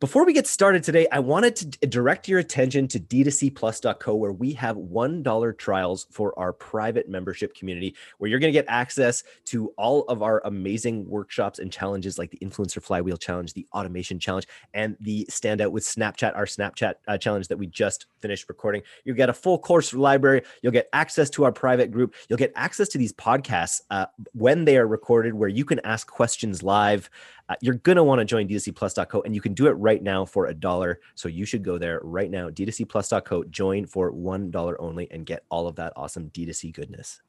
Before we get started today, I wanted to direct your attention to d2cplus.co, where we have $1 trials for our private membership community, where you're going to get access to all of our amazing workshops and challenges like the Influencer Flywheel Challenge, the Automation Challenge, and the Standout with Snapchat, our Snapchat uh, challenge that we just finished recording. You'll get a full course library. You'll get access to our private group. You'll get access to these podcasts uh, when they are recorded, where you can ask questions live uh, you're going to want to join d2cplus.co and you can do it right now for a dollar. So you should go there right now, d2cplus.co, join for $1 only and get all of that awesome D2C goodness.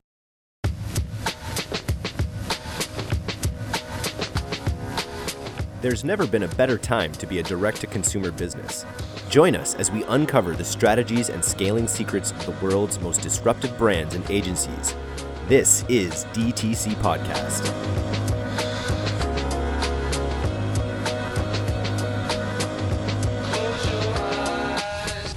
There's never been a better time to be a direct to consumer business. Join us as we uncover the strategies and scaling secrets of the world's most disruptive brands and agencies. This is DTC Podcast.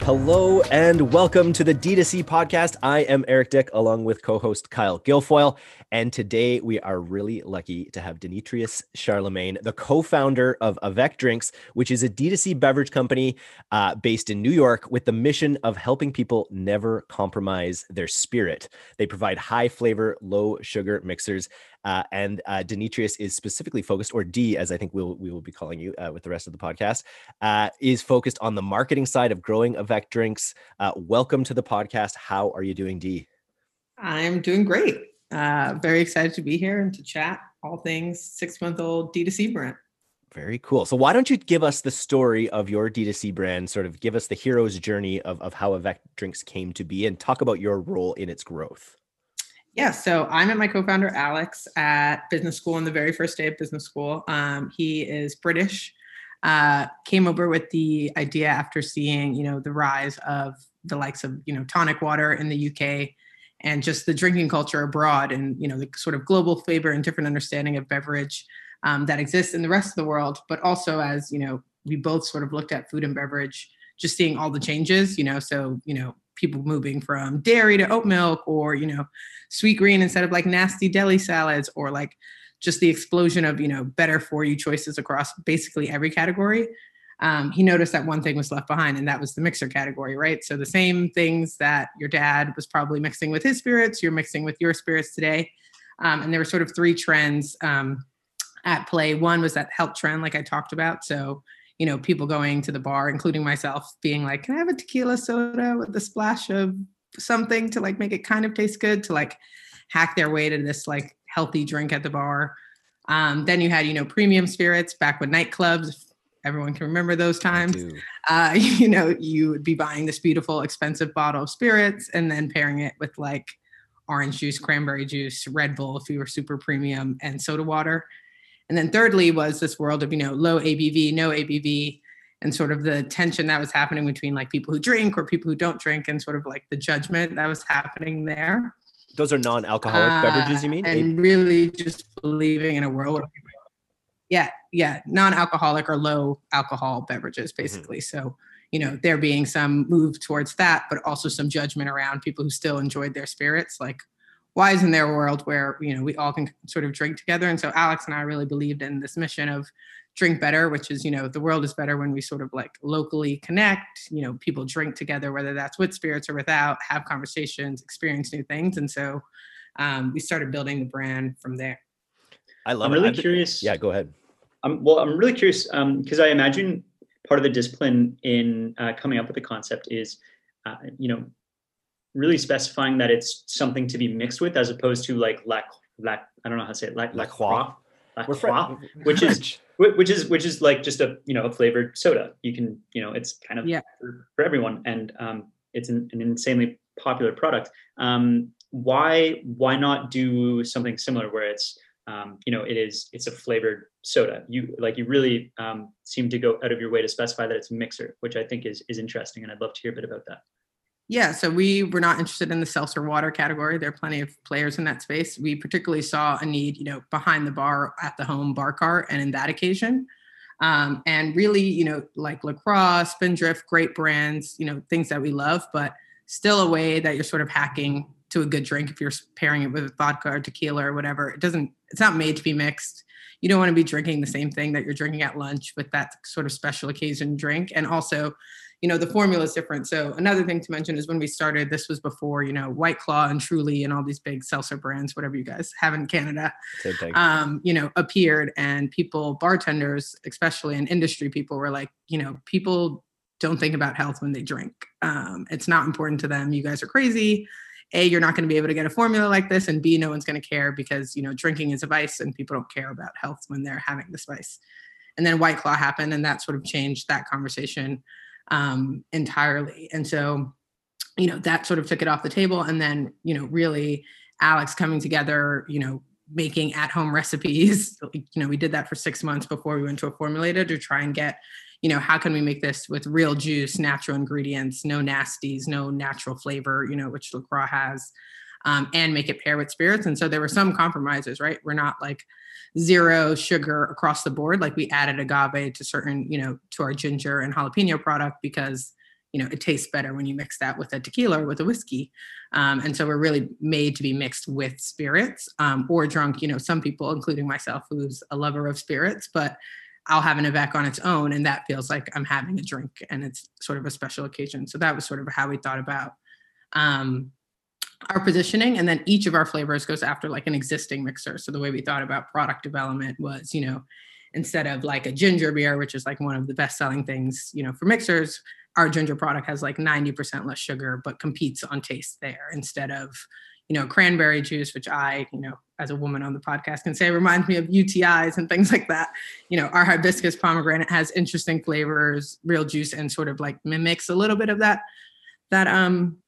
Hello and welcome to the D2C podcast. I am Eric Dyck along with co host Kyle Guilfoyle. And today we are really lucky to have Demetrius Charlemagne, the co founder of Avec Drinks, which is a D2C beverage company uh, based in New York with the mission of helping people never compromise their spirit. They provide high flavor, low sugar mixers. Uh, and uh, Demetrius is specifically focused, or D, as I think we'll, we will be calling you uh, with the rest of the podcast, uh, is focused on the marketing side of growing Avec Drinks. Uh, welcome to the podcast. How are you doing, D? I'm doing great. Uh, very excited to be here and to chat all things six month old D2C brand. Very cool. So why don't you give us the story of your D2C brand, sort of give us the hero's journey of, of how Avec Drinks came to be and talk about your role in its growth. Yeah, so I met my co-founder Alex at business school on the very first day of business school. Um, he is British. Uh, came over with the idea after seeing, you know, the rise of the likes of, you know, tonic water in the UK and just the drinking culture abroad and you know the sort of global flavor and different understanding of beverage um, that exists in the rest of the world but also as you know we both sort of looked at food and beverage just seeing all the changes you know so you know people moving from dairy to oat milk or you know Sweetgreen instead of like nasty deli salads or like just the explosion of you know better for you choices across basically every category um, he noticed that one thing was left behind, and that was the mixer category, right? So the same things that your dad was probably mixing with his spirits, you're mixing with your spirits today. Um, and there were sort of three trends um, at play. One was that health trend, like I talked about. So, you know, people going to the bar, including myself, being like, "Can I have a tequila soda with a splash of something to like make it kind of taste good?" To like hack their way to this like healthy drink at the bar. Um, then you had, you know, premium spirits back when nightclubs, everyone can remember those times. Uh, you know, you would be buying this beautiful, expensive bottle of spirits and then pairing it with like orange juice, cranberry juice, Red Bull if you were super premium, and soda water. And then thirdly was this world of, you know, low ABV, no ABV, and sort of the tension that was happening between like people who drink or people who don't drink and sort of like the judgment that was happening there. Those are non-alcoholic uh, beverages, you mean? And really just believing in a world where yeah yeah non-alcoholic or low alcohol beverages mm-hmm. basically mm-hmm. so you know there being some move towards that but also some judgment around people who still enjoyed their spirits like why isn't there a world where you know we all can sort of drink together and so alex and i really believed in this mission of drink better which is you know the world is better when we sort of like locally connect you know people drink together whether that's with spirits or without have conversations experience new things and so um, we started building the brand from there I love I'm it. really curious. Yeah, go ahead. I'm, well, I'm really curious because um, I imagine part of the discipline in uh, coming up with the concept is, uh, you know, really specifying that it's something to be mixed with as opposed to like lac, lac I don't know how to say it, lac, la croix, la croix, which is which is which is like just a you know a flavored soda. You can you know it's kind of yeah. for, for everyone, and um, it's an, an insanely popular product. Um, why why not do something similar where it's um, you know it is it's a flavored soda you like you really um, seem to go out of your way to specify that it's a mixer which i think is is interesting and i'd love to hear a bit about that yeah so we were not interested in the seltzer water category. There are plenty of players in that space. We particularly saw a need you know behind the bar at the home bar cart and in that occasion. Um, and really you know like LaCroix spindrift great brands you know things that we love but still a way that you're sort of hacking to a good drink if you're pairing it with vodka or tequila or whatever. It doesn't it's not made to be mixed. You don't want to be drinking the same thing that you're drinking at lunch with that sort of special occasion drink. And also, you know, the formula is different. So another thing to mention is when we started, this was before, you know, White Claw and Truly and all these big seltzer brands, whatever you guys have in Canada, um, you know, appeared and people, bartenders, especially and industry people were like, you know, people don't think about health when they drink. Um, it's not important to them. You guys are crazy a you're not going to be able to get a formula like this and b no one's going to care because you know drinking is a vice and people don't care about health when they're having this vice and then white claw happened and that sort of changed that conversation um, entirely. And so you know that sort of took it off the table. And then you know really alex coming together you know making at home recipes you know we did that for six months before we went to a formulator to try and get you know, how can we make this with real juice, natural ingredients, no nasties, no natural flavor, you know, which LaCroix has, um, and make it pair with spirits. And so there were some compromises, right? We're not like zero sugar across the board. Like we added agave to certain, you know, to our ginger and jalapeno product because you know it tastes better when you mix that with a tequila or with a whiskey um, and so we're really made to be mixed with spirits um, or drunk you know some people including myself who's a lover of spirits but I'll have an Avec on its own, and that feels like I'm having a drink, and it's sort of a special occasion. So that was sort of how we thought about um, our positioning, and then each of our flavors goes after like an existing mixer. So the way we thought about product development was, you know, instead of like a ginger beer, which is like one of the best selling things, you know, for mixers, our ginger product has like 90% less sugar, but competes on taste there instead of you know, cranberry juice, which I, you know, as a woman on the podcast can say reminds me of UTIs and things like that. You know, our hibiscus pomegranate has interesting flavors, real juice, and sort of like mimics a little bit of that, that um,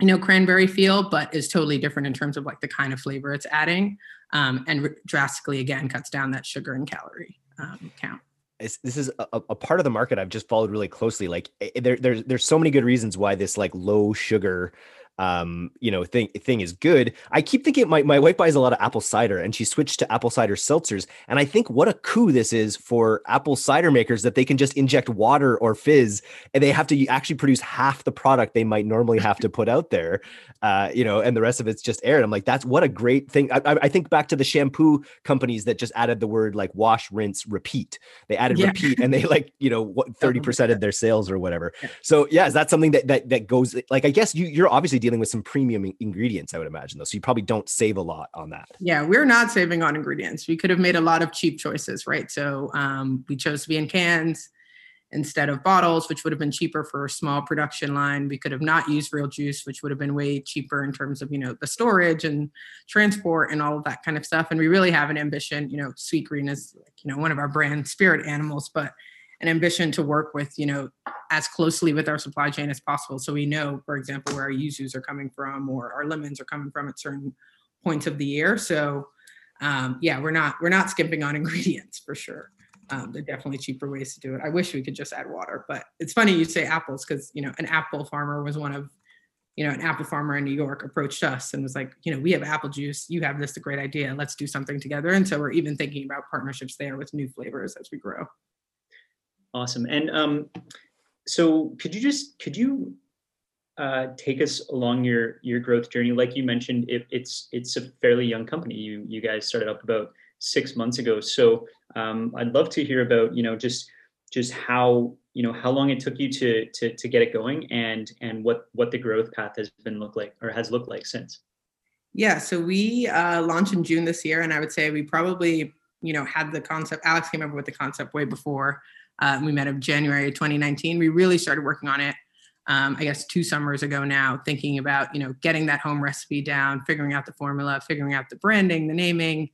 you know, cranberry feel, but is totally different in terms of like the kind of flavor it's adding. Um, and drastically again cuts down that sugar and calorie um, count. It's, this is a, a, part of the market I've just followed really closely. Like eh, there, there's there's so many good reasons why this like low sugar um, you know, thing thing is good. I keep thinking my, my wife buys a lot of apple cider and she switched to apple cider seltzers. And I think what a coup this is for apple cider makers that they can just inject water or fizz and they have to actually produce half the product they might normally have to put out there. Uh, you know, and the rest of it's just air. And I'm like, that's what a great thing. I, I, think back to the shampoo companies that just added the word like wash, rinse, repeat. They added yeah. repeat and they like, you know, what 30% of their sales or whatever. So yeah, is that something that that that goes like I guess you you're obviously dealing with some premium ingredients, I would imagine, though. So you probably don't save a lot on that. Yeah, we're not saving on ingredients. We could have made a lot of cheap choices, right? So um, we chose to be in cans instead of bottles, which would have been cheaper for a small production line. We could have not used real juice, which would have been way cheaper in terms of, you know, the storage and transport and all of that kind of stuff. And we really have an ambition, you know, Sweetgreen is, you know, one of our brand spirit animals, but an ambition to work with, you know, as closely with our supply chain as possible. So we know, for example, where our yuzus are coming from or our lemons are coming from at certain points of the year. So um, yeah, we're not we're not skimping on ingredients for sure. Um, there are definitely cheaper ways to do it. I wish we could just add water, but it's funny you say apples because you know an apple farmer was one of you know an apple farmer in New York approached us and was like, you know, we have apple juice, you have this a great idea, let's do something together. And so we're even thinking about partnerships there with new flavors as we grow. Awesome. And um, so could you just could you uh, take us along your your growth journey? Like you mentioned, it, it's it's a fairly young company. You you guys started up about six months ago. So um, I'd love to hear about you know just just how you know how long it took you to to to get it going and and what what the growth path has been look like or has looked like since. Yeah, so we uh, launched in June this year, and I would say we probably you know had the concept. Alex came up with the concept way before. Uh, we met in January 2019. We really started working on it, um, I guess, two summers ago now, thinking about, you know, getting that home recipe down, figuring out the formula, figuring out the branding, the naming,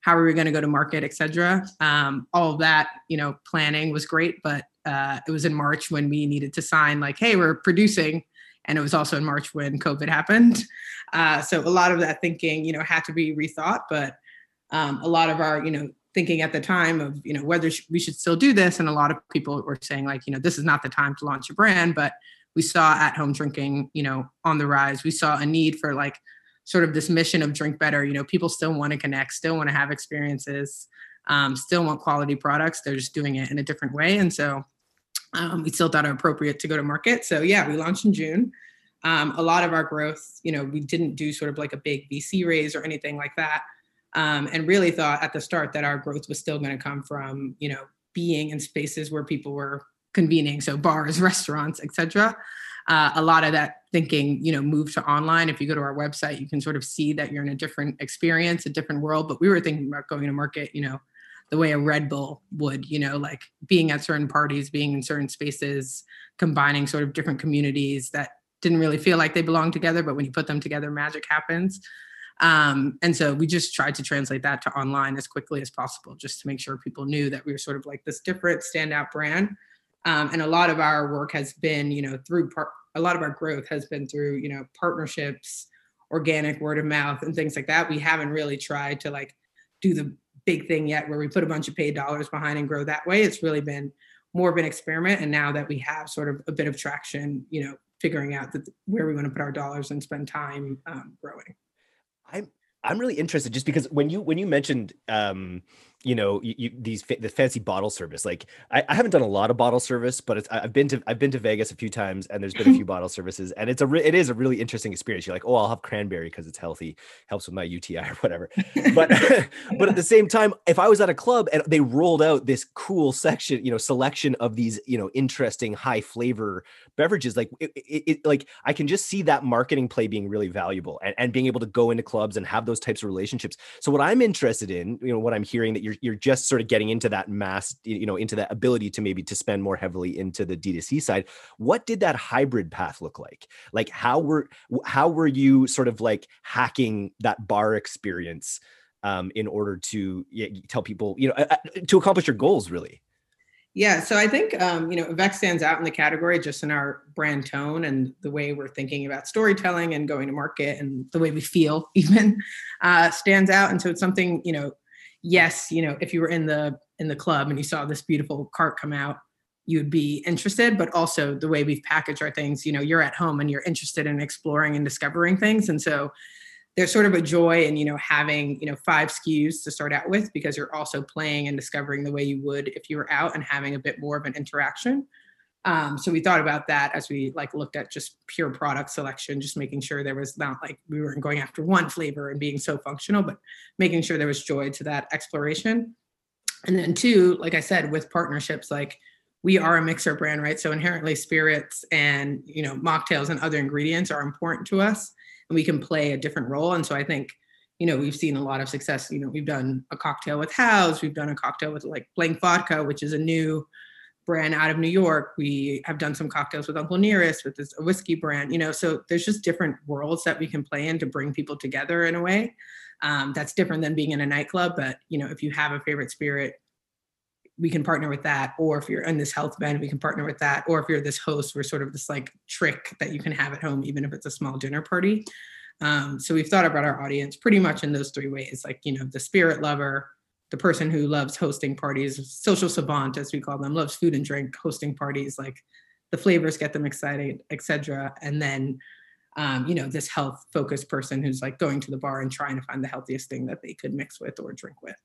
how are we going to go to market, et cetera. Um, all of that, you know, planning was great, but uh, it was in March when we needed to sign, like, hey, we're producing. And it was also in March when COVID happened. Uh, so a lot of that thinking, you know, had to be rethought, but um, a lot of our, you know, thinking at the time of you know whether we should still do this. And a lot of people were saying like you know this is not the time to launch a brand but we saw at home drinking you know on the rise. We saw a need for like sort of this mission of drink better. You know people still want to connect still want to have experiences um, still want quality products. They're just doing it in a different way. And so um, we still thought it appropriate to go to market. So yeah we launched in june. Um, a lot of our growth you know we didn't do sort of like a big vc raise or anything like that um, and really thought at the start that our growth was still going to come from you know being in spaces where people were convening so bars restaurants etc uh, a lot of that thinking you know moved to online. If you go to our website you can sort of see that you're in a different experience a different world but we were thinking about going to market you know the way a red bull would you know like being at certain parties being in certain spaces combining sort of different communities that didn't really feel like they belonged together but when you put them together magic happens um, and so we just tried to translate that to online as quickly as possible just to make sure people knew that we were sort of like this different standout brand. Um, and a lot of our work has been you know through a lot of our growth has been through you know partnerships organic word of mouth and things like that. We haven't really tried to like do the big thing yet where we put a bunch of paid dollars behind and grow that way. It's really been more of an experiment and now that we have sort of a bit of traction you know figuring out that where we want to put our dollars and spend time um, growing i'm i'm really interested just because when you when you mentioned um you know you, you, these the fancy bottle service like I, I, haven't done a lot of bottle service but it's i've been to i've been to vegas a few times and there's been a few bottle services and it's a re- it is a really interesting experience. You're like oh i'll have cranberry because it's healthy helps with my uti or whatever. But but at the same time if i was at a club and they rolled out this cool section you know selection of these you know interesting high flavor beverages like it, it, it like i can just see that marketing play being really valuable and, and being able to go into clubs and have those types of relationships. So what i'm interested in you know what i'm hearing that you're you're just sort of getting into that mass, you know, into that ability to maybe to spend more heavily into the D2C side. What did that hybrid path look like? Like how were how were you sort of like hacking that bar experience um, in order to tell people, you know, to accomplish your goals really? Yeah, so I think um, you know Avec stands out in the category just in our brand tone and the way we're thinking about storytelling and going to market and the way we feel even uh, stands out. And so it's something you know yes, you know, if you were in the in the club and you saw this beautiful cart come out, you would be interested. But also the way we've packaged our things, you know, you're at home and you're interested in exploring and discovering things. And so there's sort of a joy in, you know, having, you know, five SKUs to start out with because you're also playing and discovering the way you would if you were out and having a bit more of an interaction. Um, so we thought about that as we like looked at just pure product selection, just making sure there was not like we weren't going after one flavor and being so functional, but making sure there was joy to that exploration. And then two, like I said, with partnerships, like we are a mixer brand, right? So inherently spirits and you know mocktails and other ingredients are important to us, and we can play a different role. And so I think you know we've seen a lot of success. You know, we've done a cocktail with Haus, we've done a cocktail with like Blank Vodka, which is a new brand out of New York. We have done some cocktails with Uncle Nearest, with this whiskey brand, you know, so there's just different worlds that we can play in to bring people together in a way. Um, that's different than being in a nightclub. But, you know, if you have a favorite spirit, we can partner with that. Or if you're in this health band, we can partner with that. Or if you're this host, we're sort of this like trick that you can have at home, even if it's a small dinner party. Um, so we've thought about our audience pretty much in those three ways, like, you know, the spirit lover, the person who loves hosting parties, social savant as we call them, loves food and drink, hosting parties, like the flavors get them excited, etc. And then, um, you know, this health focused person who's like going to the bar and trying to find the healthiest thing that they could mix with or drink with.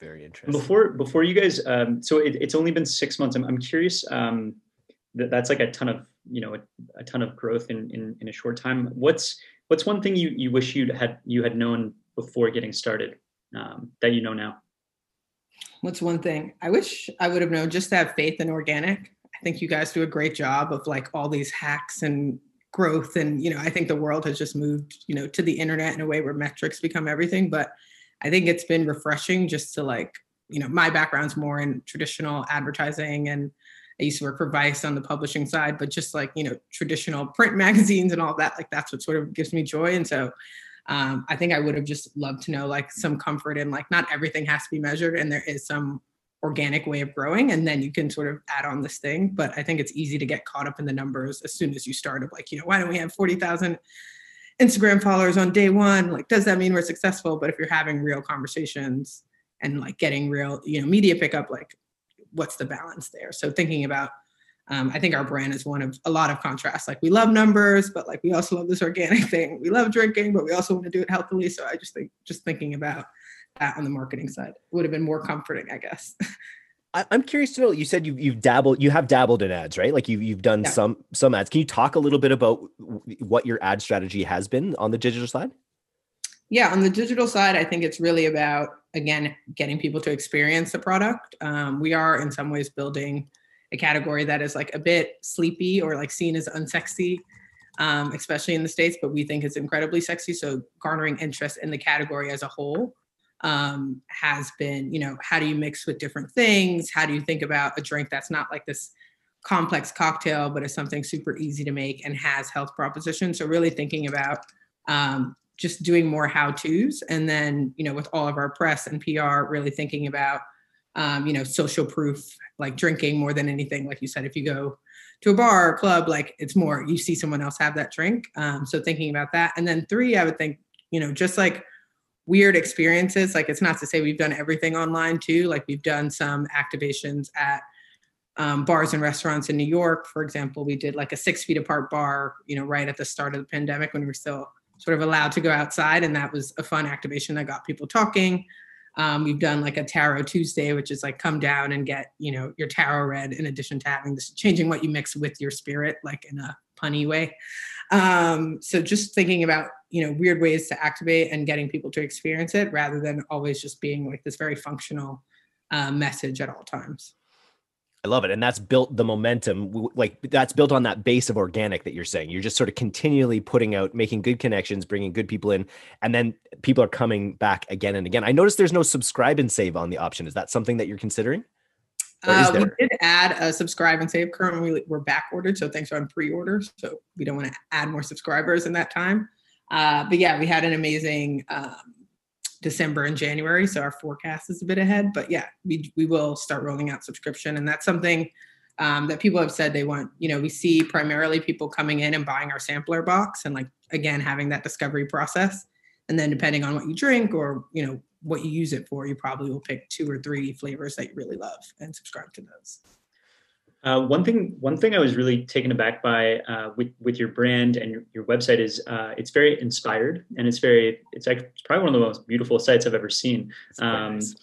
Very interesting. Before before you guys, um, so it, it's only been six months. I'm, I'm curious. Um, that, that's like a ton of you know a, a ton of growth in, in in a short time. What's what's one thing you you wish you had you had known before getting started? Um, that you know now? What's one thing I wish I would have known? Just to have faith in organic. I think you guys do a great job of like all these hacks and growth, and you know, I think the world has just moved, you know, to the internet in a way where metrics become everything. But I think it's been refreshing just to like, you know, my background's more in traditional advertising and I used to work for Vice on the publishing side, but just like, you know, traditional print magazines and all that, like that's what sort of gives me joy. And so um, I think I would have just loved to know like some comfort in like not everything has to be measured and there is some organic way of growing and then you can sort of add on this thing. But i think it's easy to get caught up in the numbers as soon as you start of like you know why don't we have 40,000 instagram followers on day one? Like does that mean we're successful? But if you're having real conversations and like getting real you know media pickup like what's the balance there? So thinking about um, I think our brand is one of a lot of contrasts. Like we love numbers, but like we also love this organic thing. We love drinking, but we also want to do it healthily. So I just think just thinking about that on the marketing side would have been more comforting, I guess. I'm curious to know. You said you you've dabbled, you have dabbled in ads, right? Like you you've done yeah. some some ads. Can you talk a little bit about what your ad strategy has been on the digital side? Yeah, on the digital side, I think it's really about again getting people to experience the product. Um, we are in some ways building a category that is like a bit sleepy or like seen as unsexy, um, especially in the states, but we think it's incredibly sexy. So garnering interest in the category as a whole um, has been, you know, how do you mix with different things? How do you think about a drink that's not like this complex cocktail, but is something super easy to make and has health propositions? So really thinking about um, just doing more how to's and then you know with all of our press and pr really thinking about um, you know social proof like drinking more than anything like you said if you go to a bar or club like it's more you see someone else have that drink um, so thinking about that and then three i would think you know just like weird experiences like it's not to say we've done everything online too like we've done some activations at um, bars and restaurants in new york for example we did like a six feet apart bar you know right at the start of the pandemic when we were still sort of allowed to go outside, and that was a fun activation that got people talking. Um, we've done like a tarot Tuesday, which is like come down and get you know your tarot read in addition to having this changing what you mix with your spirit, like in a punny way. Um, so just thinking about you know weird ways to activate and getting people to experience it rather than always just being like this very functional uh, message at all times. I love it. And that's built the momentum, like that's built on that base of organic that you're saying. You're just sort of continually putting out, making good connections, bringing good people in, and then people are coming back again and again. I noticed there's no subscribe and save on the option. Is that something that you're considering? Uh, we did add a subscribe and save. Currently, we're back ordered, so things are on pre-order. So we don't want to add more subscribers in that time. Uh, but yeah, we had an amazing um, December and January. So our forecast is a bit ahead. But yeah, we, we will start rolling out subscription. And that's something um, that people have said they want. You know, we see primarily people coming in and buying our sampler box and like, again, having that discovery process. And then depending on what you drink or, you know, what you use it for, you probably will pick two or three flavors that you really love and subscribe to those. Uh, one thing, one thing I was really taken aback by uh, with with your brand and your, your website is uh, it's very inspired and it's very it's, like, it's probably one of the most beautiful sites I've ever seen. Um, nice.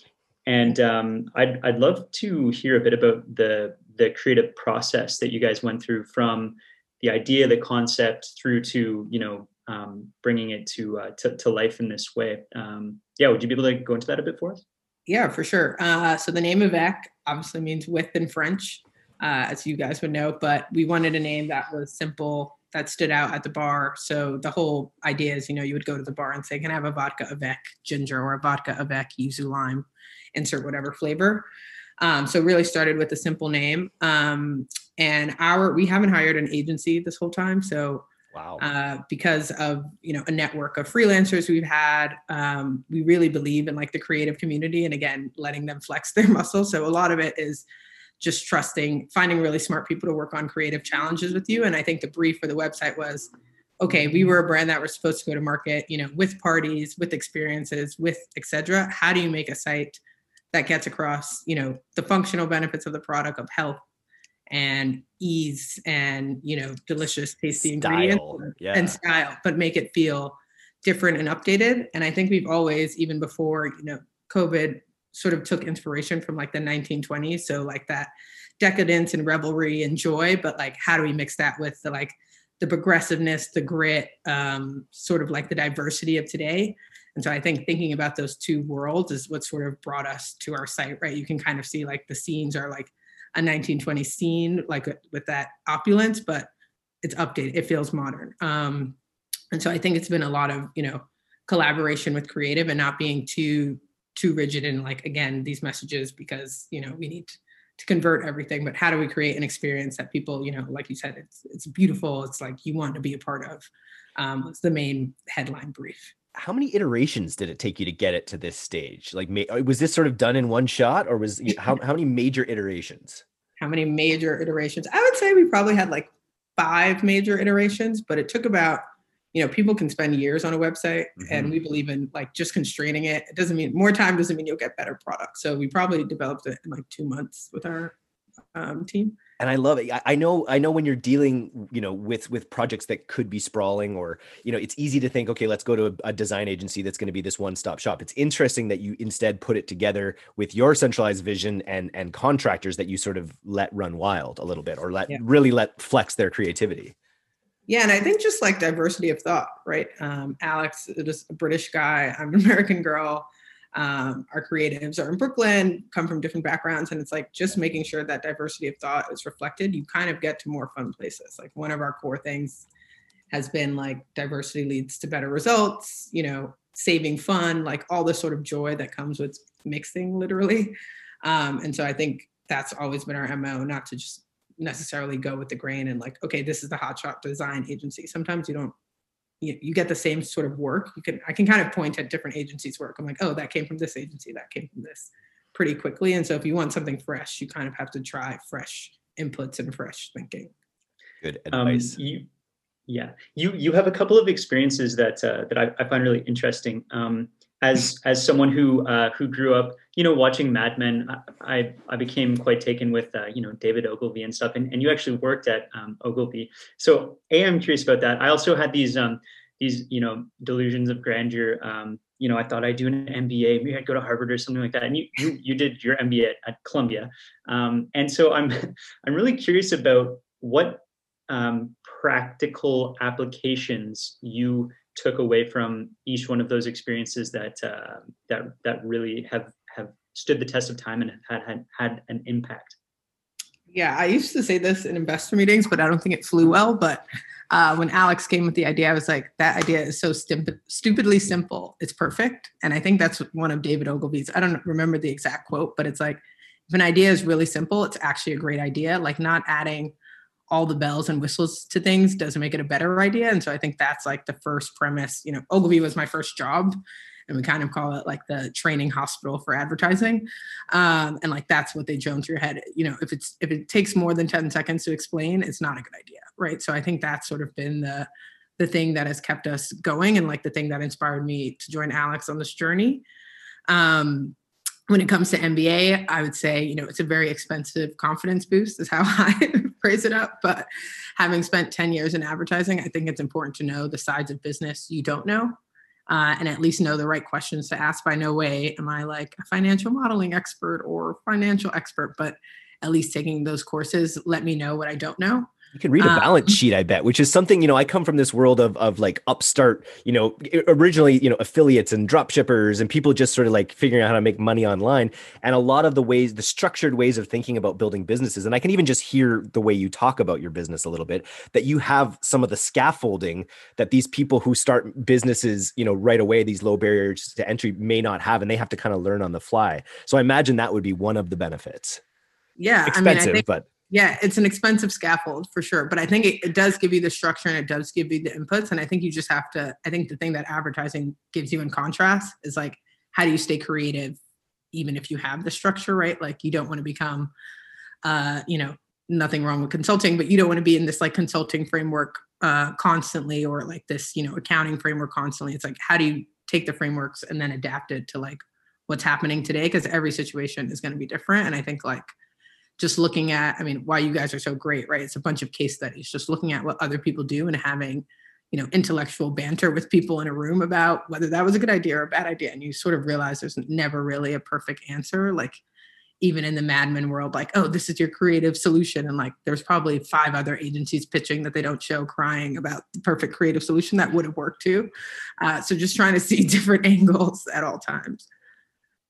And um, I'd I'd love to hear a bit about the the creative process that you guys went through from the idea, the concept, through to you know um, bringing it to, uh, to, to life in this way. Um, yeah, would you be able to go into that a bit for us? Yeah, for sure. Uh, so the name of Avec obviously means with in French uh, as you guys would know, but we wanted a name that was simple, that stood out at the bar. So the whole idea is, you know, you would go to the bar and say, can I have a vodka avec ginger or a vodka avec yuzu lime, insert whatever flavor. Um, so really started with a simple name. Um, and our, we haven't hired an agency this whole time. So Wow. Uh, because of you know a network of freelancers we've had, um, we really believe in like the creative community, and again, letting them flex their muscles. So a lot of it is just trusting, finding really smart people to work on creative challenges with you. And I think the brief for the website was, okay, we were a brand that was supposed to go to market, you know, with parties, with experiences, with etc. How do you make a site that gets across, you know, the functional benefits of the product of health and ease and you know delicious tasty style, ingredients yeah. and style but make it feel different and updated and i think we've always even before you know covid sort of took inspiration from like the 1920s. So like that decadence and revelry and joy, but like how do we mix that with the like the progressiveness, the grit, um, sort of like the diversity of today. And so I think thinking about those two worlds is what sort of brought us to our site, right? You can kind of see like the scenes are like a 1920s scene, like with that opulence, but it's updated. It feels modern. Um, and so I think it's been a lot of, you know, collaboration with creative and not being too too rigid in like again these messages because you know we need to convert everything but how do we create an experience that people you know like you said it's it's beautiful it's like you want to be a part of um it's the main headline brief. How many iterations did it take you to get it to this stage? Like uh, was this sort of done in one shot or was how, how many major iterations? How many major iterations? I would say we probably had like five major iterations but it took about you know people can spend years on a website mm-hmm. and we believe in like just constraining it. It doesn't mean more time doesn't mean you'll get better products so we probably developed it in like two months with our um, team. And i love it. I know i know when you're dealing you know with with projects that could be sprawling or you know it's easy to think okay let's go to a, a design agency that's going to be this one stop shop. It's interesting that you instead put it together with your centralized vision and and contractors that you sort of let run wild a little bit or let yeah. really let flex their creativity Yeah, and I think just like diversity of thought, right? Um, Alex is a British guy. I'm an American girl. Um, our creatives are in Brooklyn, come from different backgrounds, and it's like just making sure that diversity of thought is reflected. You kind of get to more fun places. Like one of our core things has been like diversity leads to better results. You know, saving fun, like all the sort of joy that comes with mixing, literally. Um, and so I think that's always been our mo, not to just necessarily go with the grain and like, okay, this is the hotshot design agency. Sometimes you don't, you, you get the same sort of work. You can, I can kind of point at different agencies' work. I'm like, oh, that came from this agency, that came from this pretty quickly. And so if you want something fresh, you kind of have to try fresh inputs and fresh thinking. Good um, advice. Um, you, yeah, you you have a couple of experiences that uh, that I, I, find really interesting. Um, as as someone who uh, who grew up, you know, watching Mad Men, I I became quite taken with uh, you know David Ogilvy and stuff. And, and you actually worked at um, Ogilvy, so a I'm curious about that. I also had these um, these you know delusions of grandeur. Um, you know, I thought I'd do an MBA, maybe I'd go to Harvard or something like that. And you you, you did your MBA at, at Columbia, um, and so I'm I'm really curious about what um, practical applications you took away from each one of those experiences that uh, that that really have have stood the test of time and had, had had an impact. Yeah i used to say this in investor meetings but i don't think it flew well but uh, when alex came with the idea i was like that idea is so stupid, stupidly simple. It's perfect. And i think that's one of david ogilvy's i don't remember the exact quote but it's like if an idea is really simple it's actually a great idea. Like not adding all the bells and whistles to things doesn't make it a better idea. And so I think that's like the first premise. You know, Ogilvy was my first job, and we kind of call it like the training hospital for advertising. Um, and like that's what they drone through your head. You know, if it's if it takes more than 10 seconds to explain, it's not a good idea. Right. So I think that's sort of been the the thing that has kept us going and like the thing that inspired me to join Alex on this journey. Um, when it comes to MBA, I would say, you know, it's a very expensive confidence boost, is how I phrase it up. But having spent 10 years in advertising, I think it's important to know the sides of business you don't know uh, and at least know the right questions to ask. By no way am I like a financial modeling expert or financial expert, but at least taking those courses let me know what I don't know. You can read a balance um, sheet, I bet, which is something, you know, I come from this world of, of like upstart, you know, originally, you know, affiliates and drop shippers and people just sort of like figuring out how to make money online. And a lot of the ways, the structured ways of thinking about building businesses, and I can even just hear the way you talk about your business a little bit, that you have some of the scaffolding that these people who start businesses, you know, right away, these low barriers to entry may not have, and they have to kind of learn on the fly. So I imagine that would be one of the benefits. Yeah. Expensive, I mean, I think- but yeah, it's an expensive scaffold for sure, but I think it, it, does give you the structure and it does give you the inputs. And I think you just have to. I think the thing that advertising gives you in contrast is like, how do you stay creative, even if you have the structure, right? Like, you don't want to become, uh, you know, nothing wrong with consulting, but you don't want to be in this like consulting framework uh, constantly or like this, you know, accounting framework constantly. It's like, how do you take the frameworks and then adapt it to like what's happening today? Because every situation is going to be different. And I think like just looking at, I mean, why you guys are so great, right? It's a bunch of case studies, just looking at what other people do and having, you know, intellectual banter with people in a room about whether that was a good idea or a bad idea. And you sort of realize there's never really a perfect answer. Like even in the Mad Men world, like, oh, this is your creative solution. And like there's probably five other agencies pitching that they don't show crying about the perfect creative solution that would have worked too. Uh, so just trying to see different angles at all times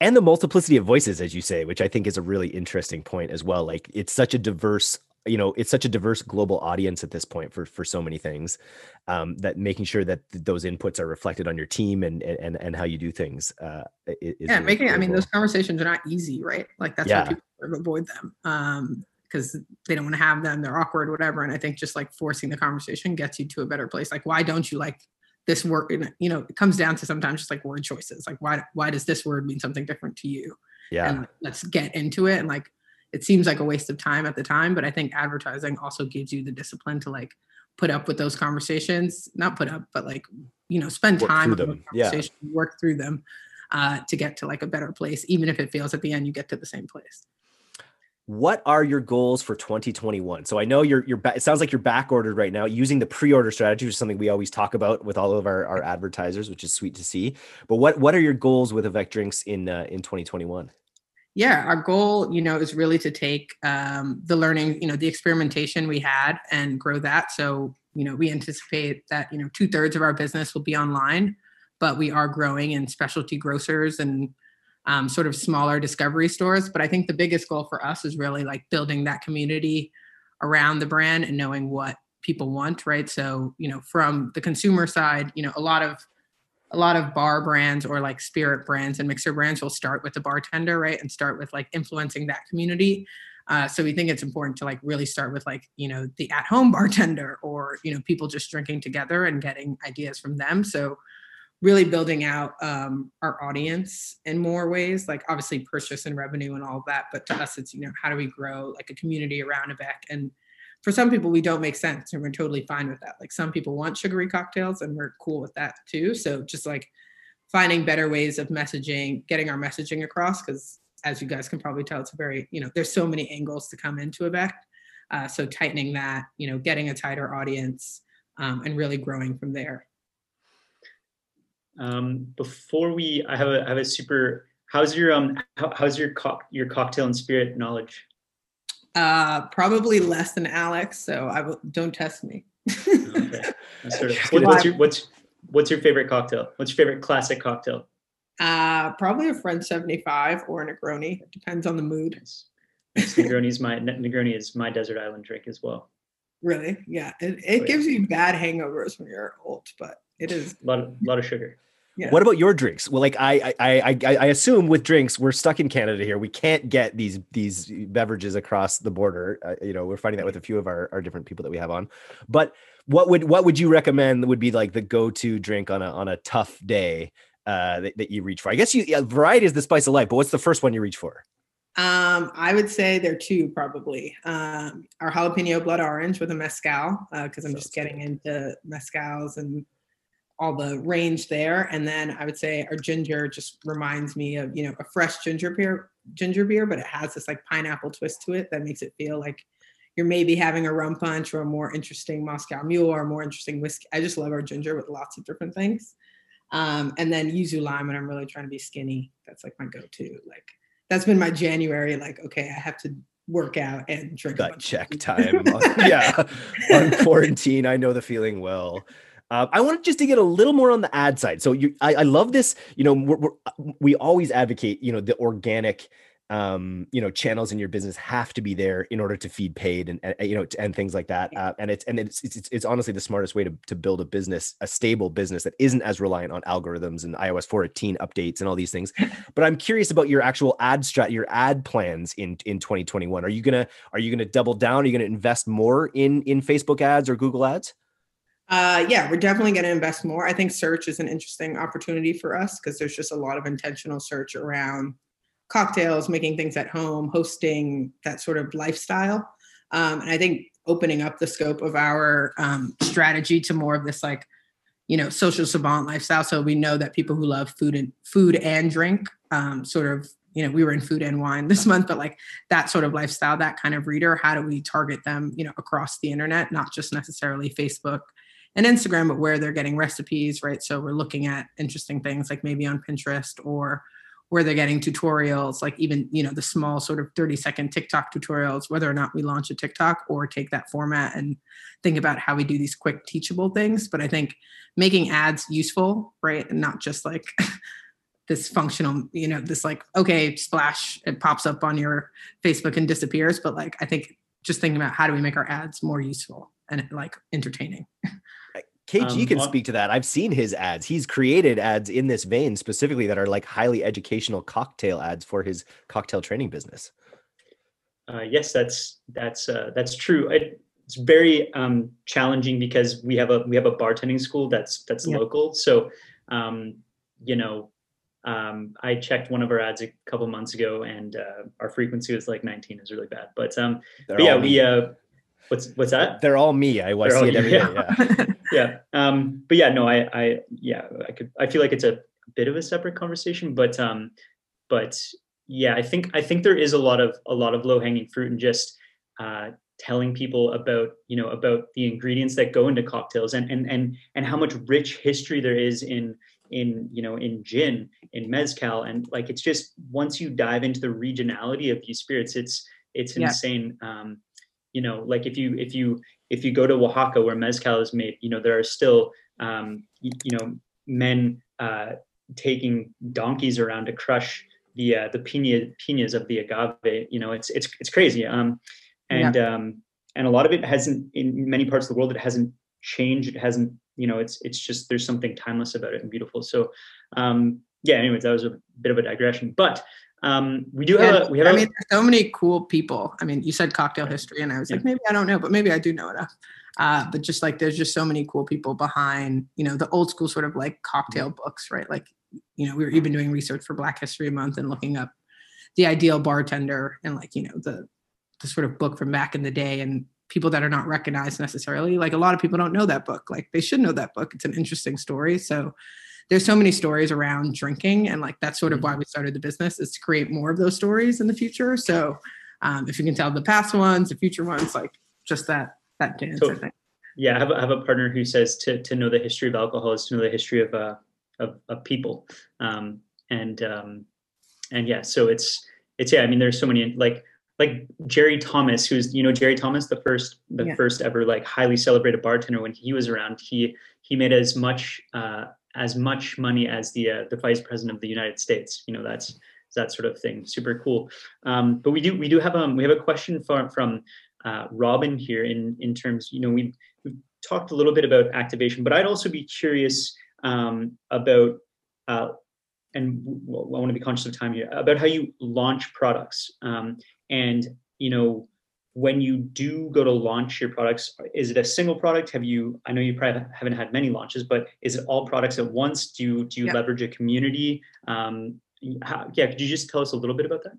and the multiplicity of voices as you say which i think is a really interesting point as well. Like it's such a diverse you know it's such a diverse global audience at this point for for so many things um, that making sure that th- those inputs are reflected on your team and and and how you do things uh, is yeah really making i mean those conversations are not easy right? Like that's yeah. why people avoid them um because they don't want to have them they're awkward whatever and i think just like forcing the conversation gets you to a better place. Like why don't you like this word you know it comes down to sometimes just like word choices like why why does this word mean something different to you yeah and let's get into it and like it seems like a waste of time at the time but i think advertising also gives you the discipline to like put up with those conversations not put up but like you know spend work time them. yeah. work through them uh, to get to like a better place even if it feels at the end you get to the same place what are your goals for 2021 so i know you're you're it sounds like you're back ordered right now using the pre-order strategy which is something we always talk about with all of our, our advertisers which is sweet to see. But what what are your goals with Avec drinks in uh, in 2021 yeah our goal you know is really to take um, the learning you know the experimentation we had and grow that. So you know, we anticipate that, you know, two thirds of our business will be online, but we are growing in specialty grocers and um, sort of smaller discovery stores. But I think the biggest goal for us is really like building that community around the brand and knowing what people want, right? So, you know, from the consumer side, you know, a lot of a lot of bar brands or like spirit brands and mixer brands will start with the bartender, right? And start with like influencing that community. Uh, so we think it's important to like really start with like you know the at home bartender or you know people just drinking together and getting ideas from them. So really building out um, our audience in more ways, like obviously purchase and revenue and all of that. But to us, it's you know how do we grow like a community around Avec and for some people we don't make sense and we're totally fine with that. Like some people want sugary cocktails and we're cool with that too. So just like finding better ways of messaging getting our messaging across because as you guys can probably tell it's a very you know there's so many angles to come into Avec uh, so tightening that you know getting a tighter audience um, and really growing from there um, before we i have a I have a super how's your um how, how's your co- your cocktail and spirit knowledge uh, probably less than Alex, so I will don't test me. okay. Sort of, what, what's your what's what's your favorite cocktail? What's your favorite classic cocktail? Uh, probably a French 75 or a Negroni. It depends on the mood. Nice. Negroni is my Negroni is my desert island drink as well. Really? Yeah. It, it oh, gives yeah. you bad hangovers when you're old, but it is a lot of, lot of sugar. Yeah. What about your drinks? Well, like I, I, I, I assume with drinks, we're stuck in Canada here. We can't get these these beverages across the border. Uh, you know, we're finding that with a few of our, our different people that we have on. But what would what would you recommend would be like the go to drink on a on a tough day uh, that, that you reach for? I guess you yeah, variety is the spice of life. But what's the first one you reach for? Um, I would say there are two probably. Um, our jalapeno blood orange with a mezcal because uh, I'm just getting into mezcals and all the range there. And then I would say our ginger just reminds me of, you know, a fresh ginger beer, ginger beer, but it has this like pineapple twist to it that makes it feel like you're maybe having a rum punch or a more interesting Moscow Mule or a more interesting whiskey. I just love our ginger with lots of different things. Um, and then yuzu lime when I'm really trying to be skinny. That's like my go-to. Like that's been my January. Like, okay, I have to work out and drink. Gut check time. yeah, on quarantine, I know the feeling well. Uh, I wanted just to get a little more on the ad side. So you, I, I love this. You know, we're, we're, we always advocate. You know, the organic, um, you know, channels in your business have to be there in order to feed paid and, and you know and things like that. Uh, and it's and it's, it's it's honestly the smartest way to to build a business, a stable business that isn't as reliant on algorithms and iOS 14 updates and all these things. But I'm curious about your actual ad strat, your ad plans in in 2021. Are you gonna are you gonna double down? Are you gonna invest more in in Facebook ads or Google ads? Uh, yeah, we're definitely going to invest more. I think search is an interesting opportunity for us because there's just a lot of intentional search around cocktails, making things at home, hosting that sort of lifestyle. Um, and I think opening up the scope of our um, strategy to more of this like, you know, social savant lifestyle. So we know that people who love food and food and drink, um, sort of, you know, we were in food and wine this month, but like that sort of lifestyle, that kind of reader, how do we target them, you know, across the internet, not just necessarily Facebook and Instagram, but where they're getting recipes, right? So we're looking at interesting things like maybe on Pinterest or where they're getting tutorials, like even, you know, the small sort of 30 second TikTok tutorials, whether or not we launch a TikTok or take that format and think about how we do these quick teachable things. But I think making ads useful, right? And not just like this functional, you know, this like, okay, splash, it pops up on your Facebook and disappears. But like, I think just thinking about how do we make our ads more useful and like entertaining. KG um, can speak to that. I've seen his ads. He's created ads in this vein specifically that are like highly educational cocktail ads for his cocktail training business. Uh, yes, that's that's uh, that's true. It, it's very um, challenging because we have a we have a bartending school that's that's yeah. local. So um, you know, um, I checked one of our ads a couple months ago, and uh, our frequency was like 19. is really bad. But um, but yeah, we uh, what's what's that? They're all me. I, I see it every yeah. day. Yeah. yeah. Um, but yeah, no, I, I, yeah, I could, I feel like it's a bit of a separate conversation, but, um, but yeah, I think, I think there is a lot of, a lot of low hanging fruit and just, uh, telling people about, you know, about the ingredients that go into cocktails and, and, and, and how much rich history there is in, in, you know, in gin, in mezcal. And like, it's just, once you dive into the regionality of these spirits, it's, it's insane. Yeah. Um, you know, like if you if you if you go to Oaxaca where mezcal is made, you know, there are still um, you, you know men uh, taking donkeys around to crush the uh, the pina pinas of the agave. You know, it's it's it's crazy. Um, and yeah. um, and a lot of it hasn't in many parts of the world. It hasn't changed. It hasn't. You know, it's it's just there's something timeless about it and beautiful. So, um, yeah. Anyways, that was a bit of a digression, but um, we do have. A, we have. I mean, there's so many cool people. I mean, you said cocktail history, and I was yeah. like, maybe I don't know, but maybe I do know enough. Uh, but just like there's just so many cool people behind, you know, the old school sort of like cocktail books, right? Like, you know, we were even doing research for Black History Month and looking up the ideal bartender and like, you know, the the sort of book from back in the day and people that are not recognized necessarily. Like a lot of people don't know that book. Like they should know that book. It's an interesting story. So there's so many stories around drinking and like that's sort of why mm-hmm. we started the business is to create more of those stories in the future. So um, if you can tell the past ones, the future ones, like just that that dance, so, I think. Yeah, I have, a, I have a partner who says to, to know the history of alcohol is to know the history of, uh, of, of people. Um, and, um, and yeah, so it's, it's, yeah, I mean, there's so many, like, like Jerry Thomas, who's, you know, Jerry Thomas, the first, the yeah. first ever like highly celebrated bartender when he was around, he, he made as much, uh, as much money as the, uh, the vice president of the United States. You know, that's, that sort of thing. Super cool. Um, but we do we do have um we have a question from from uh, Robin here in in terms, you know, we've, we've talked a little bit about activation, but I'd also be curious um, about, uh, and I want to be conscious of time here, about how you launch products. Um, and, you know, when you do go to launch your products, is it a single product? Have you, I know you probably haven't had many launches, but is it all products at once? Do you, do you yeah. leverage a community? Um, how, yeah, could you just tell us a little bit about that?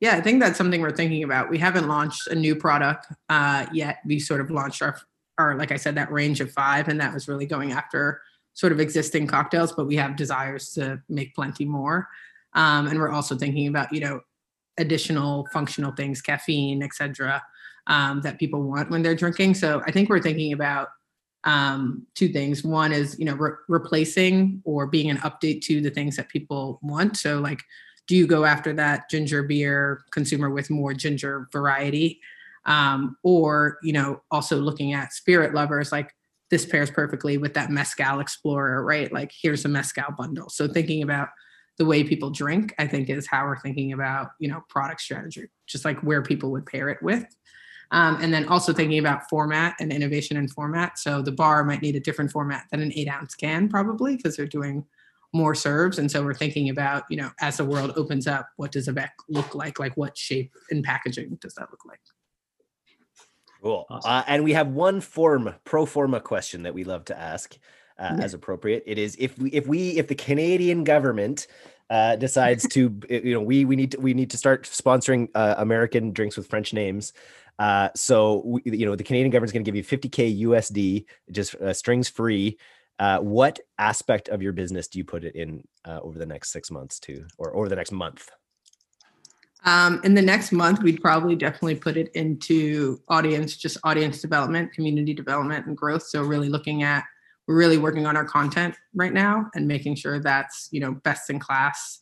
Yeah, I think that's something we're thinking about. We haven't launched a new product uh, yet. We sort of launched our, our, like I said, that range of five, and that was really going after sort of existing cocktails. But we have desires to make plenty more, um, and we're also thinking about you know additional functional things, caffeine, etc., um, that people want when they're drinking. So I think we're thinking about um, two things. One is you know re- replacing or being an update to the things that people want. So like do you go after that ginger beer consumer with more ginger variety um, or you know also looking at spirit lovers like this pairs perfectly with that mezcal explorer right like here's a mezcal bundle so thinking about the way people drink i think is how we're thinking about you know product strategy just like where people would pair it with. Um, and then also thinking about format and innovation in format. So the bar might need a different format than an eight ounce can probably because they're doing more serves. And so we're thinking about you know as the world opens up what does Avec look like? Like what shape and packaging does that look like? Cool. Awesome. uh, and we have one form pro forma question that we love to ask uh, yeah. as appropriate. It is if we if we if the canadian government uh, decides to you know we we need to we need to start sponsoring uh, american drinks with french names. Uh, so we, you know the canadian government's going to give you 50k usd just uh, strings free. Uh, what aspect of your business do you put it in uh, over the next six months to or over the next month? Um, in the next month we'd probably definitely put it into audience just audience development community development and growth. So really looking at we're really working on our content right now and making sure that's you know best in class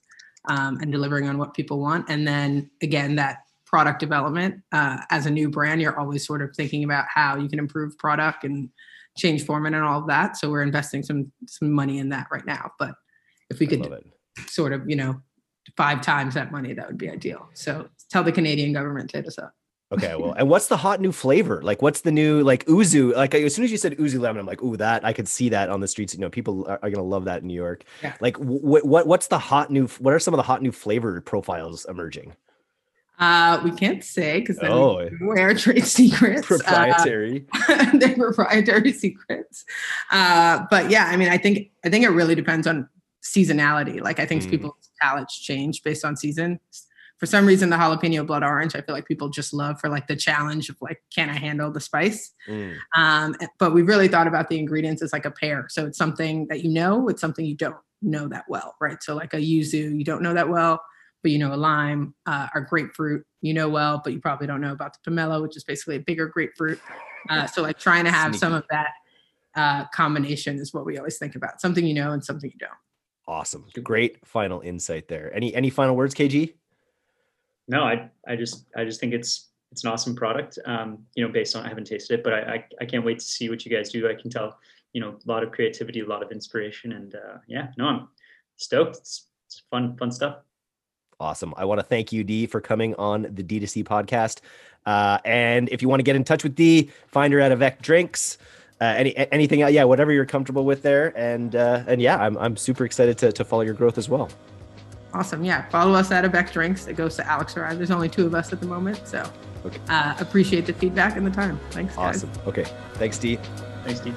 um, and delivering on what people want and then again that product development uh, as a new brand you're always sort of thinking about how you can improve product and change format and all of that. So we're investing some some money in that right now. But if we could sort of, you know, five times that money, that would be ideal. So tell the Canadian government to hit us up. Okay, well, and what's the hot new flavor? Like, what's the new like yuzu? Like, as soon as you said yuzu lemon, I'm like, ooh, that I could see that on the streets. You know, people are, are gonna love that in New York. Yeah. Like, what what what's the hot new? What are some of the hot new flavor profiles emerging? Uh, we can't say because then oh. we wear trade secrets. Proprietary. Uh, they're proprietary secrets. Uh, but yeah, I mean, I think I think it really depends on seasonality. Like I think mm. people's palates change based on season. For some reason, the jalapeno blood orange, I feel like people just love for like the challenge of like, can I handle the spice? Mm. Um, but we really thought about the ingredients as like a pair. So it's something that you know, it's something you don't know that well, right? So like a yuzu, you don't know that well but you know a lime, uh, our grapefruit, you know well, but you probably don't know about the pomelo, which is basically a bigger grapefruit. Uh, so like trying to have Sneaky. some of that uh, combination is what we always think about. Something you know and something you don't. Awesome, great final insight there. Any any final words, KG? No, I I just I just think it's it's an awesome product. Um, you know, based on I haven't tasted it, but I, I, I can't wait to see what you guys do. I can tell you know a lot of creativity, a lot of inspiration, and uh, yeah, no, I'm stoked. It's, it's fun fun stuff. Awesome. I want to thank you, D, for coming on the D2C podcast. Uh, and if you want to get in touch with D, find her at Avec Drinks. Uh, any anything, yeah, whatever you're comfortable with there, and uh, and yeah, I'm I'm super excited to to follow your growth as well. Awesome. Yeah. Follow us at Avec Drinks. It goes to Alex or I. There's only two of us at the moment. So okay. uh, appreciate the feedback and the time. Thanks. Awesome. Guys. Okay. Thanks, D. Thanks, D.